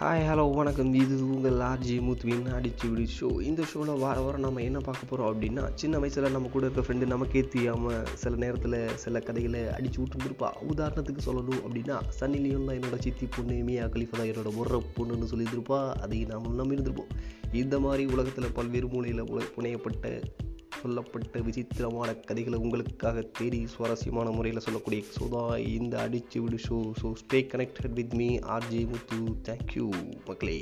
Hi hello வணக்கம். இது உங்கள் ஆர்ஜி முத்துவின் அடிச்சு விடி ஷோ இந்த ஷோவில் வார வாரம் நம்ம என்ன பார்க்க போகிறோம் அப்படின்னா சின்ன வயசில் நம்ம கூட இருக்க ஃப்ரெண்டு நமக்கே தெரியாமல் சில நேரத்தில் சில கதைகளை அடிச்சு விட்டுருப்பா உதாரணத்துக்கு சொல்லணும் அப்படின்னா சன்னி லியோன் தான் என்னோட சித்தி பொண்ணு மியா கலிஃபா தான் என்னோட முறை பொண்ணுன்னு சொல்லியிருந்திருப்பா. அதை நாம் நம்ம இருந்திருப்போம் இந்த மாதிரி உலகத்தில் பல்வேறு மூலையில் உல புனையப்பட்ட சொல்லப்பட்ட விசித்திரமான கதைகளை உங்களுக்காக தேடி சுவாரஸ்யமான முறையில் சொல்லக்கூடிய சோதா தான் இந்த அடிச்சு விடு show so stay connected with me RJ Muthu thank you மக்களே.